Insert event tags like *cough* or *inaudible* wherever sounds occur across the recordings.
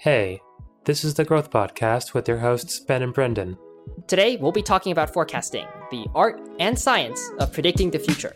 Hey, this is the Growth Podcast with your hosts, Ben and Brendan. Today, we'll be talking about forecasting, the art and science of predicting the future.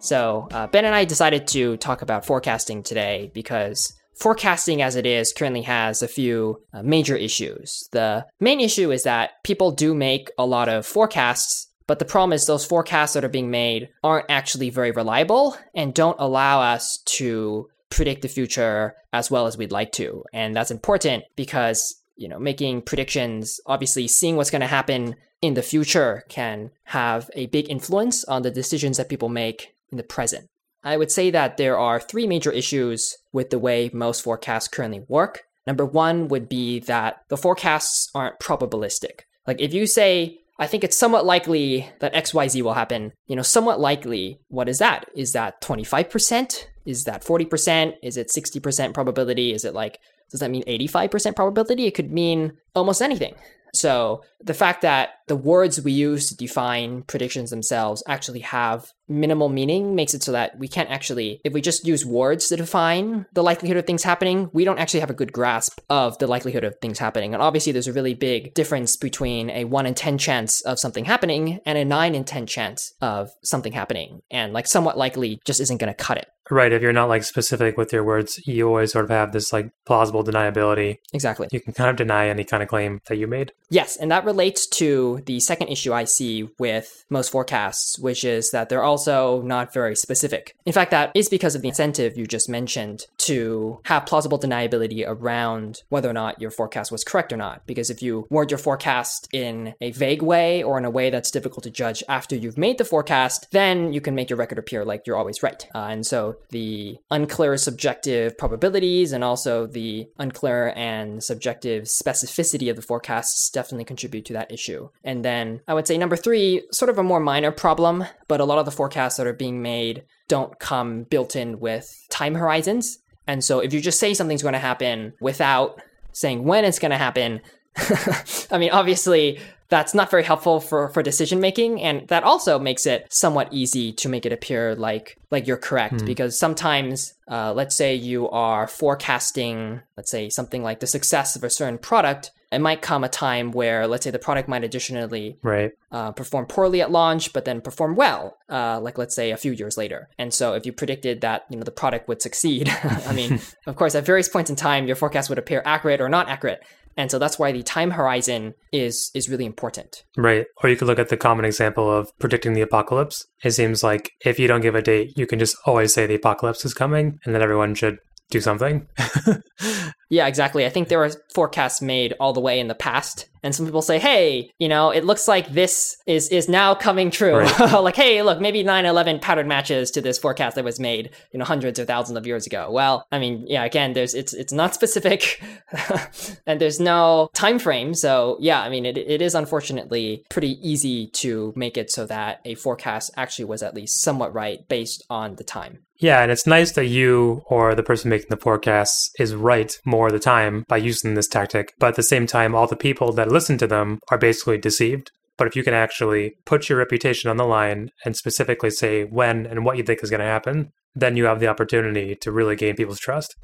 So, uh, Ben and I decided to talk about forecasting today because forecasting as it is currently has a few uh, major issues. The main issue is that people do make a lot of forecasts, but the problem is those forecasts that are being made aren't actually very reliable and don't allow us to predict the future as well as we'd like to. And that's important because, you know, making predictions, obviously seeing what's going to happen in the future can have a big influence on the decisions that people make in the present. I would say that there are three major issues with the way most forecasts currently work. Number one would be that the forecasts aren't probabilistic. Like if you say, I think it's somewhat likely that XYZ will happen, you know, somewhat likely, what is that? Is that 25%? Is that 40%? Is it 60% probability? Is it like, does that mean 85% probability? It could mean almost anything. So the fact that the words we use to define predictions themselves actually have minimal meaning makes it so that we can't actually, if we just use words to define the likelihood of things happening, we don't actually have a good grasp of the likelihood of things happening. And obviously, there's a really big difference between a 1 in 10 chance of something happening and a 9 in 10 chance of something happening. And like somewhat likely just isn't going to cut it. Right. If you're not like specific with your words, you always sort of have this like plausible deniability. Exactly. You can kind of deny any kind of claim that you made. Yes. And that relates to the second issue I see with most forecasts, which is that they're also not very specific. In fact, that is because of the incentive you just mentioned to have plausible deniability around whether or not your forecast was correct or not. Because if you word your forecast in a vague way or in a way that's difficult to judge after you've made the forecast, then you can make your record appear like you're always right. Uh, and so the unclear subjective probabilities and also the unclear and subjective specificity of the forecasts definitely contribute to that issue. And then I would say number three, sort of a more minor problem, but a lot of the forecasts that are being made don't come built in with time horizons. And so if you just say something's going to happen without saying when it's going to happen, *laughs* I mean, obviously, that's not very helpful for, for decision making and that also makes it somewhat easy to make it appear like like you're correct mm. because sometimes uh, let's say you are forecasting let's say something like the success of a certain product it might come a time where let's say the product might additionally right. uh, perform poorly at launch but then perform well uh, like let's say a few years later and so if you predicted that you know the product would succeed *laughs* i mean *laughs* of course at various points in time your forecast would appear accurate or not accurate and so that's why the time horizon is is really important. Right. Or you could look at the common example of predicting the apocalypse. It seems like if you don't give a date, you can just always say the apocalypse is coming and then everyone should do something. *laughs* yeah, exactly. I think there were forecasts made all the way in the past and some people say, "Hey, you know, it looks like this is is now coming true." Right. *laughs* like, "Hey, look, maybe 9/11 pattern matches to this forecast that was made, you know, hundreds or thousands of years ago." Well, I mean, yeah, again, there's it's it's not specific *laughs* and there's no time frame. So, yeah, I mean, it it is unfortunately pretty easy to make it so that a forecast actually was at least somewhat right based on the time. Yeah, and it's nice that you or the person making the forecasts is right more of the time by using this tactic. But at the same time, all the people that listen to them are basically deceived. But if you can actually put your reputation on the line and specifically say when and what you think is going to happen, then you have the opportunity to really gain people's trust.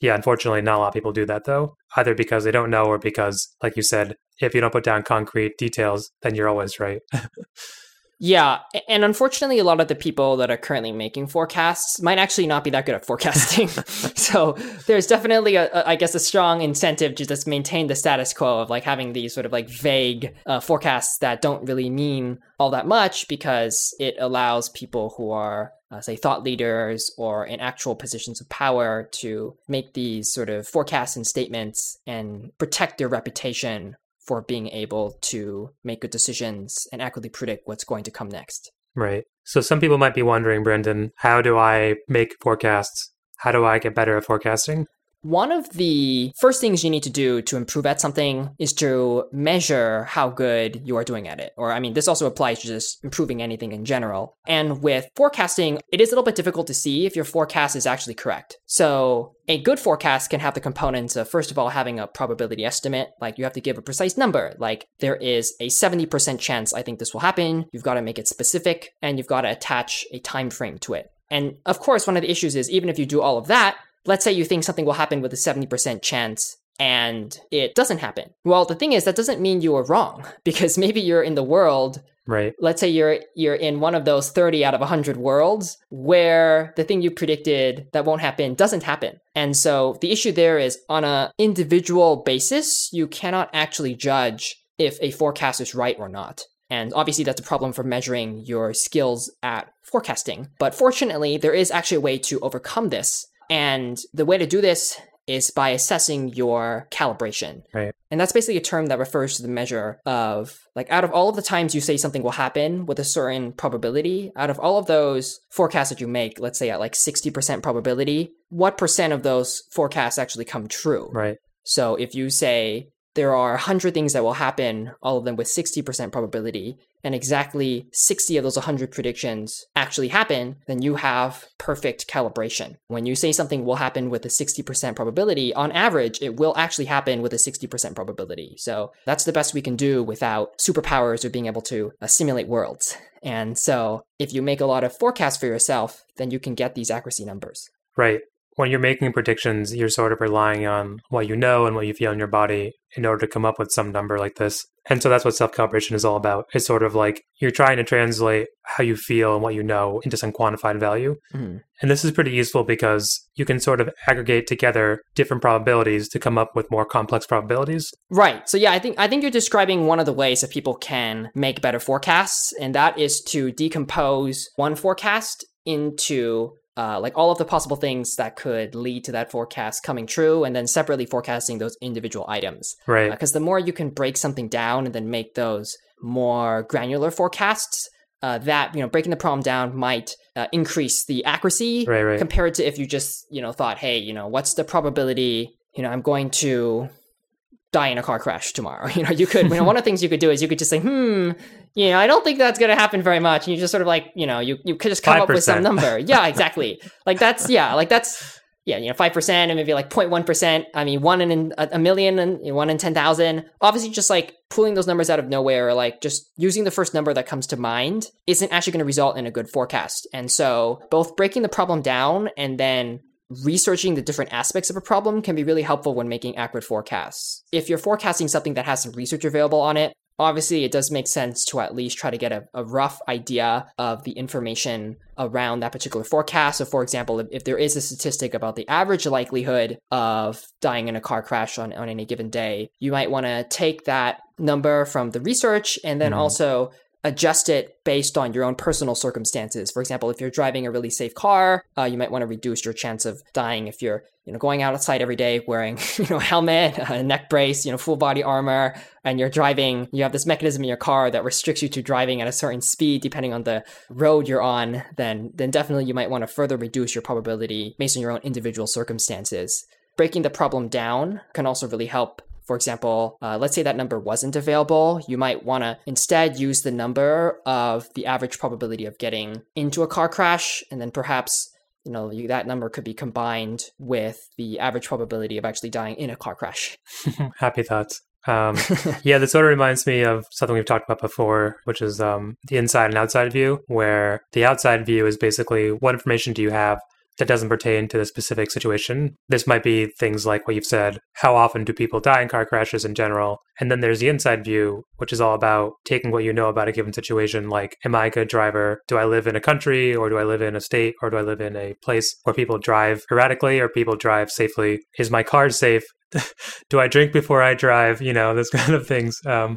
Yeah, unfortunately, not a lot of people do that though, either because they don't know or because, like you said, if you don't put down concrete details, then you're always right. *laughs* Yeah, and unfortunately, a lot of the people that are currently making forecasts might actually not be that good at forecasting. *laughs* *laughs* so there's definitely, a, a, I guess, a strong incentive to just maintain the status quo of like having these sort of like vague uh, forecasts that don't really mean all that much because it allows people who are uh, say thought leaders or in actual positions of power to make these sort of forecasts and statements and protect their reputation for being able to make good decisions and accurately predict what's going to come next. Right. So some people might be wondering, Brendan, how do I make forecasts? How do I get better at forecasting? One of the first things you need to do to improve at something is to measure how good you are doing at it. Or, I mean, this also applies to just improving anything in general. And with forecasting, it is a little bit difficult to see if your forecast is actually correct. So, a good forecast can have the components of, first of all, having a probability estimate. Like, you have to give a precise number. Like, there is a 70% chance I think this will happen. You've got to make it specific, and you've got to attach a time frame to it. And of course, one of the issues is even if you do all of that, let's say you think something will happen with a 70% chance and it doesn't happen. Well, the thing is that doesn't mean you were wrong *laughs* because maybe you're in the world Right. let's say you're you're in one of those 30 out of 100 worlds where the thing you predicted that won't happen doesn't happen. And so the issue there is on a individual basis, you cannot actually judge if a forecast is right or not. And obviously that's a problem for measuring your skills at forecasting. But fortunately, there is actually a way to overcome this. And the way to do this is by assessing your calibration. Right. And that's basically a term that refers to the measure of, like, out of all of the times you say something will happen with a certain probability, out of all of those forecasts that you make, let's say at like 60% probability, what percent of those forecasts actually come true? Right. So if you say there are 100 things that will happen, all of them with 60% probability, and exactly 60 of those 100 predictions actually happen, then you have perfect calibration. When you say something will happen with a 60% probability, on average, it will actually happen with a 60% probability. So that's the best we can do without superpowers or being able to uh, simulate worlds. And so if you make a lot of forecasts for yourself, then you can get these accuracy numbers. Right. When you're making predictions, you're sort of relying on what you know and what you feel in your body in order to come up with some number like this. And so that's what self calibration is all about. It's sort of like you're trying to translate how you feel and what you know into some quantified value. Mhm. And this is pretty useful because you can sort of aggregate together different probabilities to come up with more complex probabilities. Right. So yeah, I think I think you're describing one of the ways that people can make better forecasts, and that is to decompose one forecast into uh, like all of the possible things that could lead to that forecast coming true, and then separately forecasting those individual items. Right. Because the more you can break something down and then make those more granular forecasts, uh, that you know breaking the problem down might uh, increase the accuracy Right, right. compared to if you just you know thought, hey, you know, what's the probability? You know, I'm going to die in a car crash tomorrow. *laughs* You know, you could. You know, *laughs* one of the things you could do is you could just say, hmm, you know, I don't think that's going to happen very much, and you just sort of like, you know, you you could just come up with some number. *laughs* Yeah, exactly. like that's yeah, like that's yeah, you know, five percent and maybe like 0.1 percent. I mean, one in a, a million and you know, one in ten thousand. Obviously, just like pulling those numbers out of nowhere, or like just using the first number that comes to mind, isn't actually going to result in a good forecast. And so, both breaking the problem down and then researching the different aspects of a problem can be really helpful when making accurate forecasts. If you're forecasting something that has some research available on it, obviously it does make sense to at least try to get a, a rough idea of the information around that particular forecast. So, for example, if, if there is a statistic about the average likelihood of dying in a car crash on, on any given day, you might want to take that number from the research and then Mhm. also adjust it based on your own personal circumstances. For example, if you're driving a really safe car, uh, you might want to reduce your chance of dying if you're, you know, going outside every day wearing, *laughs* you know, helmet, *laughs* a neck brace, you know, full body armor, and you're driving. You have this mechanism in your car that restricts you to driving at a certain speed depending on the road you're on. Then, then definitely you might want to further reduce your probability based on your own individual circumstances. Breaking the problem down can also really help for example, uh, let's say that number wasn't available, you might want to instead use the number of the average probability of getting into a car crash, and then perhaps you know you, that number could be combined with the average probability of actually dying in a car crash. *laughs* Happy thoughts. Um, *laughs* yeah, this sort of reminds me of something we've talked about before, which is um, the inside and outside view, where the outside view is basically what information do you have that doesn't pertain to the specific situation. This might be things like what you've said how often do people die in car crashes in general? And then there's the inside view, which is all about taking what you know about a given situation, like, am I a good driver? Do I live in a country, or do I live in a state, or do I live in a place where people drive erratically or people drive safely? Is my car safe? *laughs* do I drink before I drive? You know, those *laughs* kind of things. Um,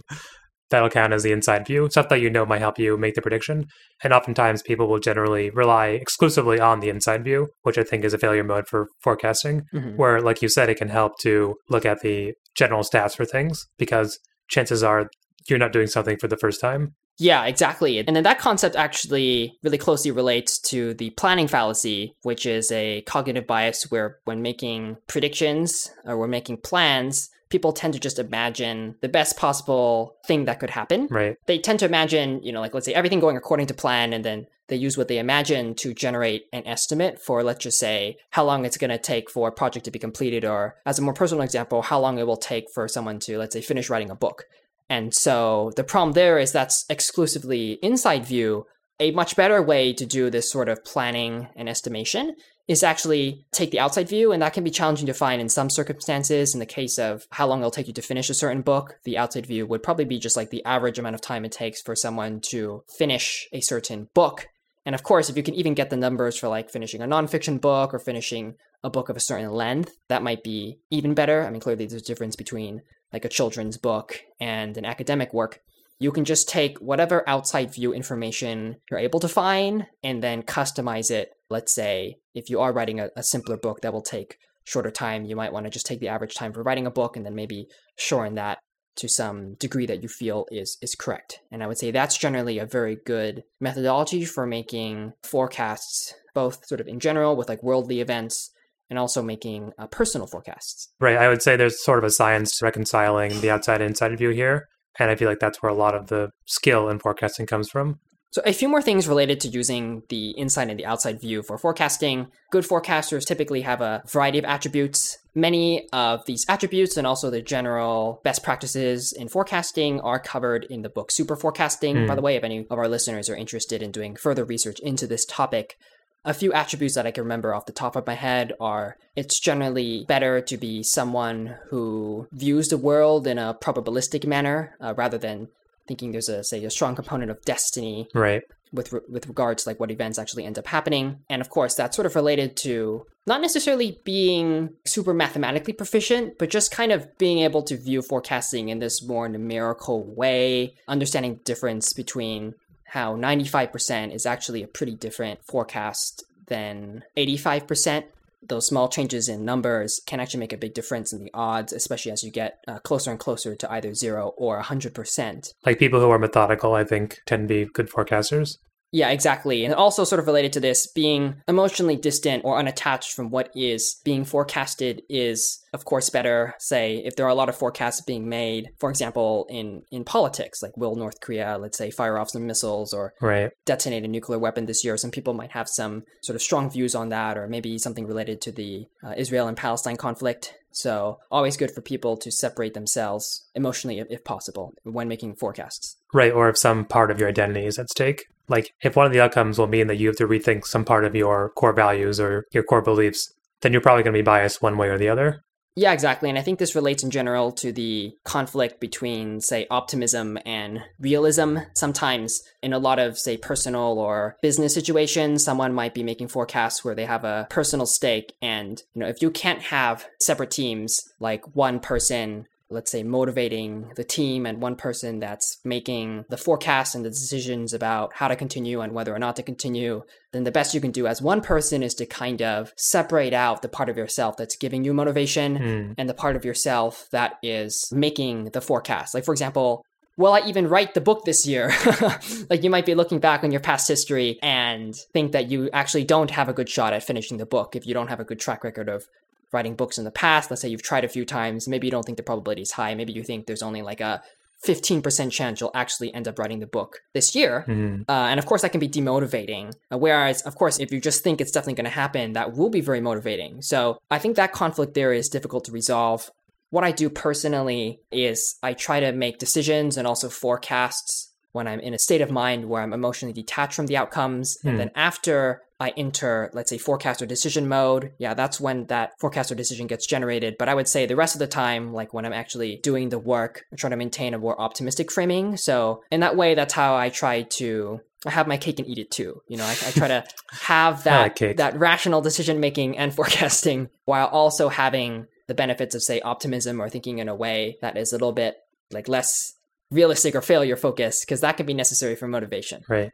that'll count as the inside view. Stuff that you know might help you make the prediction. And oftentimes people will generally rely exclusively on the inside view, which I think is a failure mode for forecasting, Mhm. where, like you said, it can help to look at the general stats for things because chances are you're not doing something for the first time. Yeah, exactly. And then that concept actually really closely relates to the planning fallacy, which is a cognitive bias where when making predictions or when making plans, people tend to just imagine the best possible thing that could happen. Right. They tend to imagine, you know, like let's say everything going according to plan and then they use what they imagine to generate an estimate for let's just say how long it's going to take for a project to be completed or as a more personal example, how long it will take for someone to let's say finish writing a book. And so the problem there is that's exclusively inside view. A much better way to do this sort of planning and estimation is actually take the outside view, and that can be challenging to find in some circumstances. In the case of how long it'll take you to finish a certain book, the outside view would probably be just like the average amount of time it takes for someone to finish a certain book. And of course, if you can even get the numbers for like finishing a nonfiction book or finishing a book of a certain length, that might be even better. I mean, clearly there's a difference between like a children's book and an academic work. You can just take whatever outside view information you're able to find and then customize it. Let's say if you are writing a, a simpler book that will take shorter time, you might want to just take the average time for writing a book and then maybe shorten that to some degree that you feel is is correct. And I would say that's generally a very good methodology for making forecasts, both sort of in general with like worldly events and also making uh, personal forecasts. Right. I would say there's sort of a science reconciling the outside inside view here. And I feel like that's where a lot of the skill in forecasting comes from. So, a few more things related to using the inside and the outside view for forecasting. Good forecasters typically have a variety of attributes. Many of these attributes and also the general best practices in forecasting are covered in the book Super Forecasting. Mm. By the way, if any of our listeners are interested in doing further research into this topic, a few attributes that I can remember off the top of my head are it's generally better to be someone who views the world in a probabilistic manner uh, rather than thinking there's a say a strong component of destiny right with re- with regards to like what events actually end up happening and of course that's sort of related to not necessarily being super mathematically proficient but just kind of being able to view forecasting in this more numerical way understanding the difference between how 95% is actually a pretty different forecast than 85%. Those small changes in numbers can actually make a big difference in the odds, especially as you get uh, closer and closer to either zero or 100%. Like people who are methodical, I think, tend to be good forecasters. Yeah, exactly. And also, sort of related to this, being emotionally distant or unattached from what is being forecasted is, of course, better. Say, if there are a lot of forecasts being made, for example, in, in politics, like will North Korea, let's say, fire off some missiles or right. detonate a nuclear weapon this year, some people might have some sort of strong views on that, or maybe something related to the uh, Israel and Palestine conflict. So, always good for people to separate themselves emotionally, if, if possible, when making forecasts. Right, or if some part of your identity is at stake. Like, if one of the outcomes will mean that you have to rethink some part of your core values or your core beliefs, then you're probably going to be biased one way or the other. Yeah, exactly. And I think this relates in general to the conflict between, say, optimism and realism. Sometimes, in a lot of, say, personal or business situations, someone might be making forecasts where they have a personal stake. And, you know, if you can't have separate teams, like one person let's say motivating the team and one person that's making the forecast and the decisions about how to continue and whether or not to continue then the best you can do as one person is to kind of separate out the part of yourself that's giving you motivation mm. and the part of yourself that is making the forecast like for example will I even write the book this year? *laughs* like you might be looking back on your past history and think that you actually don't have a good shot at finishing the book if you don't have a good track record of writing books in the past. Let's say you've tried a few times. Maybe you don't think the probability is high. Maybe you think there's only like a 15% chance you'll actually end up writing the book this year. Mm-hmm. Uh, and of course, that can be demotivating. Uh, whereas, of course, if you just think it's definitely going to happen, that will be very motivating. So I think that conflict there is difficult to resolve. What I do personally is I try to make decisions and also forecasts when I'm in a state of mind where I'm emotionally detached from the outcomes. Mm. And hmm. then after I enter, let's say, forecast or decision mode, yeah, that's when that forecast or decision gets generated. But I would say the rest of the time, like when I'm actually doing the work, I try to maintain a more optimistic framing. So in that way, that's how I try to I have my cake and eat it too. You know, I, I try to *laughs* have that that rational decision making and *laughs* forecasting while also having the benefits of say optimism or thinking in a way that is a little bit like less realistic or failure focused because that can be necessary for motivation. Right.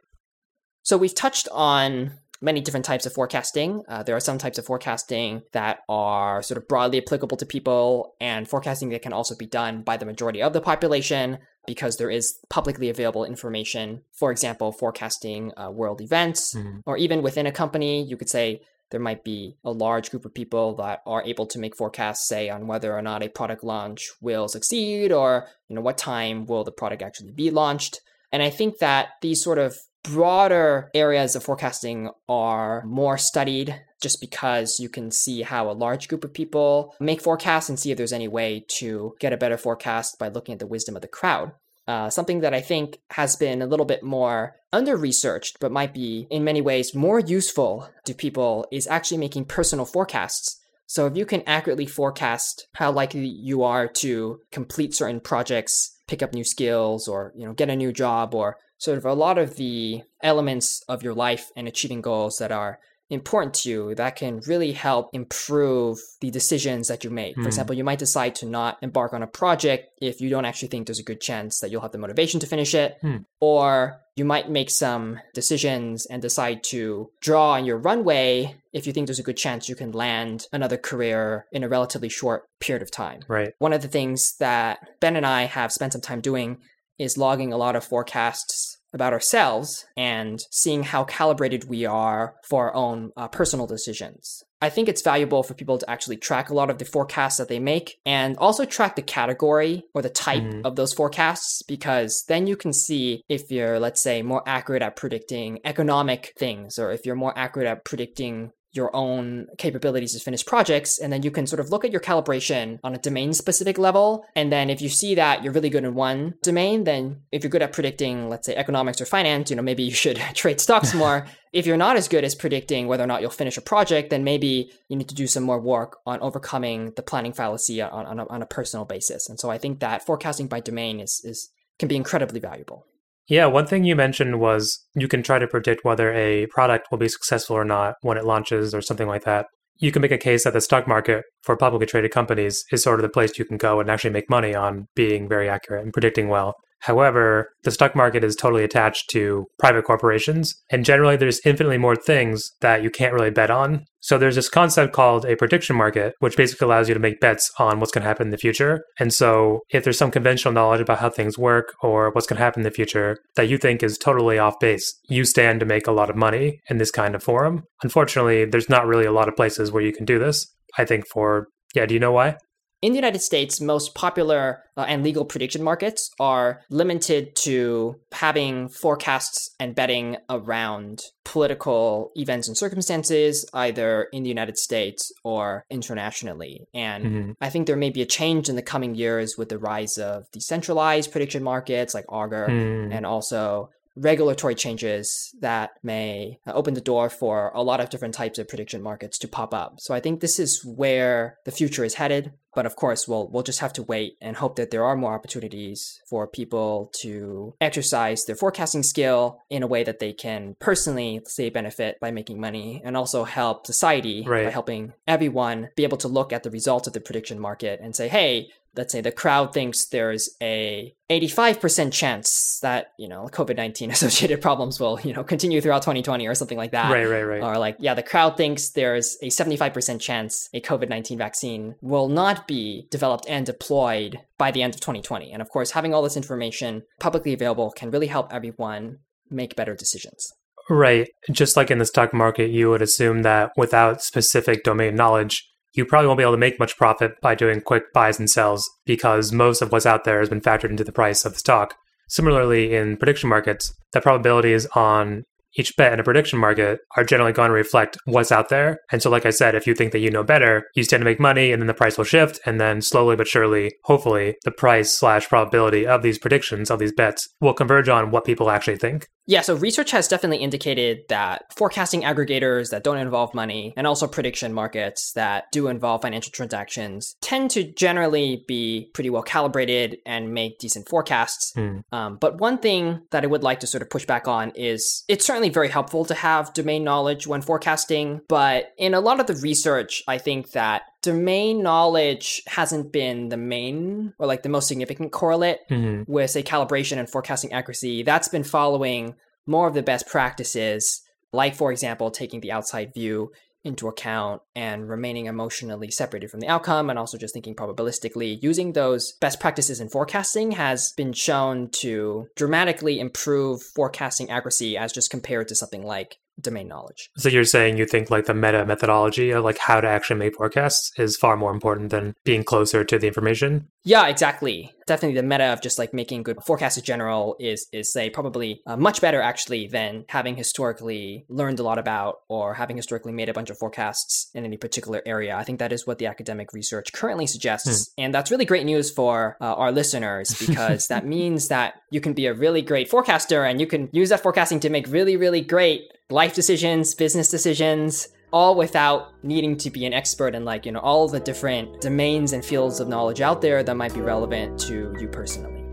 So we've touched on many different types of forecasting. Uh, there are some types of forecasting that are sort of broadly applicable to people, and forecasting that can also be done by the majority of the population because there is publicly available information. For example, forecasting uh, world events, mm-hmm. or even within a company, you could say there might be a large group of people that are able to make forecasts say on whether or not a product launch will succeed or you know what time will the product actually be launched and i think that these sort of broader areas of forecasting are more studied just because you can see how a large group of people make forecasts and see if there's any way to get a better forecast by looking at the wisdom of the crowd uh, something that I think has been a little bit more under researched, but might be in many ways more useful to people, is actually making personal forecasts. So if you can accurately forecast how likely you are to complete certain projects, pick up new skills, or you know get a new job, or sort of a lot of the elements of your life and achieving goals that are important to you that can really help improve the decisions that you make. For Mm. example, you might decide to not embark on a project if you don't actually think there's a good chance that you'll have the motivation to finish it. Hmm. Or you might make some decisions and decide to draw on your runway if you think there's a good chance you can land another career in a relatively short period of time. Right. One of the things that Ben and I have spent some time doing is logging a lot of forecasts about ourselves and seeing how calibrated we are for our own uh, personal decisions. I think it's valuable for people to actually track a lot of the forecasts that they make and also track the category or the type Mhm. of those forecasts because then you can see if you're, let's say, more accurate at predicting economic things or if you're more accurate at predicting your own capabilities to finish projects and then you can sort of look at your calibration on a domain specific level. And then if you see that you're really good in one domain then if you're good at predicting let's say economics or finance you know maybe *laughs* you should trade stocks *laughs* more. If you're not as good as predicting whether or not you'll finish a project then maybe you need to do some more work on overcoming the planning fallacy on, on, a, on a personal basis. And so i think that forecasting by domain is, is can be incredibly valuable Yeah, one thing you mentioned was you can try to predict whether a product will be successful or not when it launches or something like that. You can make a case that the stock market for publicly traded companies is sort of the place you can go and actually make money on being very accurate and predicting well. However, the stock market is totally attached to private corporations, and generally there's infinitely more things that you can't really bet on. So there's this concept called a prediction market, which basically allows you to make bets on what's going to happen in the future. And so if there's some conventional knowledge about how things work or what's going to happen in the future that you think is totally off base, you stand to make a lot of money in this kind of forum. Unfortunately, there's not really a lot of places where you can do this. I think for, yeah, do you know why? In the United States, most popular uh, and legal prediction markets are limited to having forecasts and betting around political events and circumstances, either in the United States or internationally. And Mhm. I think there may be a change in the coming years with the rise of decentralized prediction markets like Augur Hmm. and also regulatory changes that may uh, open the door for a lot of different types of prediction markets to pop up. So I think this is where the future is headed. But of course, we'll we'll just have to wait and hope that there are more opportunities for people to exercise their forecasting skill in a way that they can personally say benefit by making money and also help society by helping everyone be able to look at the results of the prediction market and say, hey, let's say the crowd thinks there's a 85% chance that, you know, COVID-19 *laughs* associated problems will, you know, continue throughout 2020 or something like that. Right, right, right. Or like, yeah, the crowd thinks there's a 75% chance a COVID-19 vaccine will not be developed and deployed by the end of 2020. And of course, having all this information publicly available can really help everyone make better decisions. Right. Just like in the stock market, you would assume that without specific domain knowledge, you probably won't be able to make much profit by doing quick buys and sells because most of what's out there has been factored into the price of the stock. Similarly, in prediction markets, the probabilities on each bet in a prediction market are generally going to reflect what's out there. And so, like I said, if you think that you know better, you stand to make money and then the price will shift. And then slowly but surely, hopefully, the price slash probability of these predictions, of these bets, will converge on what people actually think. Yeah, so research has definitely indicated that forecasting aggregators that don't involve money and also prediction markets that do involve financial transactions tend to generally be pretty well calibrated and make decent forecasts. Hmm. Um, but one thing that I would like to sort of push back on is it's certainly very helpful to have domain knowledge when forecasting, but in a lot of the research, I think that domain knowledge hasn't been the main or like the most significant correlate hmm with say calibration and forecasting accuracy. That's been following more of the best practices like for example taking the outside view into account and remaining emotionally separated from the outcome and also just thinking probabilistically using those best practices in forecasting has been shown to dramatically improve forecasting accuracy as just compared to something like domain knowledge. So you're saying you think like the meta methodology of like how to actually make forecasts is far more important than being closer to the information? Yeah, exactly. Definitely the meta of just like making good forecasts in general is is say probably uh, much better actually than having historically learned a lot about or having historically made a bunch of forecasts in any particular area. I think that is what the academic research currently suggests. Hmm. And that's really great news for uh, our listeners *laughs* because that means that you can be a really great forecaster and you can use that forecasting to make really really great life decisions, business decisions, all without needing to be an expert in like, you know, all the different domains and fields of knowledge out there that might be relevant to you personally.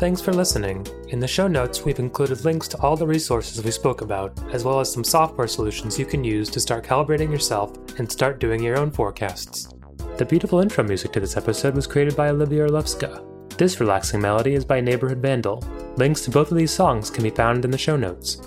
Thanks for listening. In the show notes, we've included links to all the resources we spoke about, as well as some software solutions you can use to start calibrating yourself and start doing your own forecasts. The beautiful intro music to this episode was created by Olivia Orlovska. This relaxing melody is by Neighborhood Vandal. Links to both of these songs can be found in the show notes.